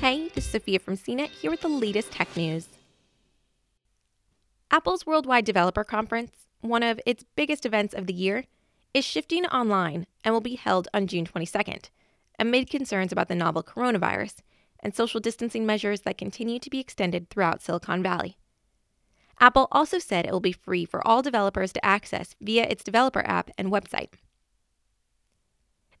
Hey, this is Sophia from CNET here with the latest tech news. Apple's Worldwide Developer Conference, one of its biggest events of the year, is shifting online and will be held on June 22nd, amid concerns about the novel coronavirus and social distancing measures that continue to be extended throughout Silicon Valley. Apple also said it will be free for all developers to access via its developer app and website.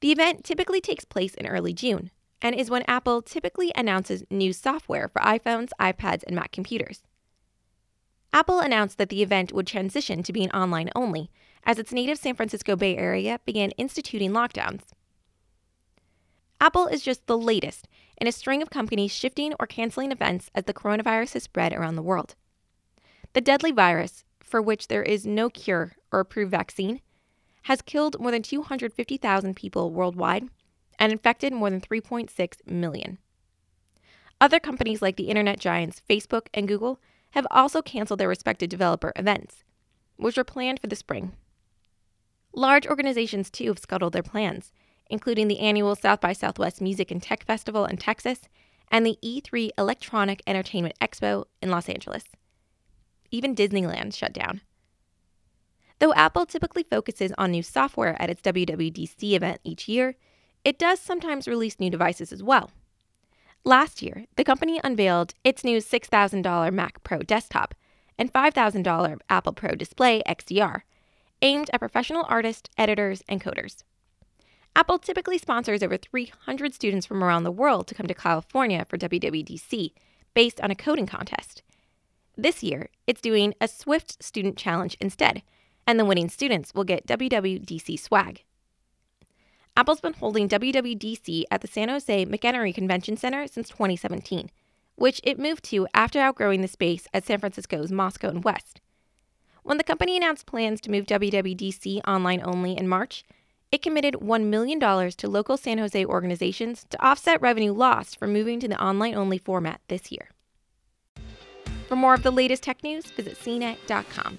The event typically takes place in early June and is when Apple typically announces new software for iPhones, iPads, and Mac computers. Apple announced that the event would transition to being online only as its native San Francisco Bay Area began instituting lockdowns. Apple is just the latest in a string of companies shifting or canceling events as the coronavirus has spread around the world. The deadly virus, for which there is no cure or approved vaccine, has killed more than 250,000 people worldwide and infected more than 3.6 million. Other companies like the internet giants Facebook and Google have also canceled their respective developer events, which were planned for the spring. Large organizations too have scuttled their plans, including the annual South by Southwest Music and Tech Festival in Texas and the E3 Electronic Entertainment Expo in Los Angeles. Even Disneyland shut down. Though Apple typically focuses on new software at its WWDC event each year, it does sometimes release new devices as well. Last year, the company unveiled its new $6,000 Mac Pro desktop and $5,000 Apple Pro Display XDR, aimed at professional artists, editors, and coders. Apple typically sponsors over 300 students from around the world to come to California for WWDC, based on a coding contest. This year, it's doing a Swift Student Challenge instead, and the winning students will get WWDC swag. Apple's been holding WWDC at the San Jose McEnery Convention Center since 2017, which it moved to after outgrowing the space at San Francisco's Moscone West. When the company announced plans to move WWDC online only in March, it committed $1 million to local San Jose organizations to offset revenue lost from moving to the online only format this year. For more of the latest tech news, visit cnet.com.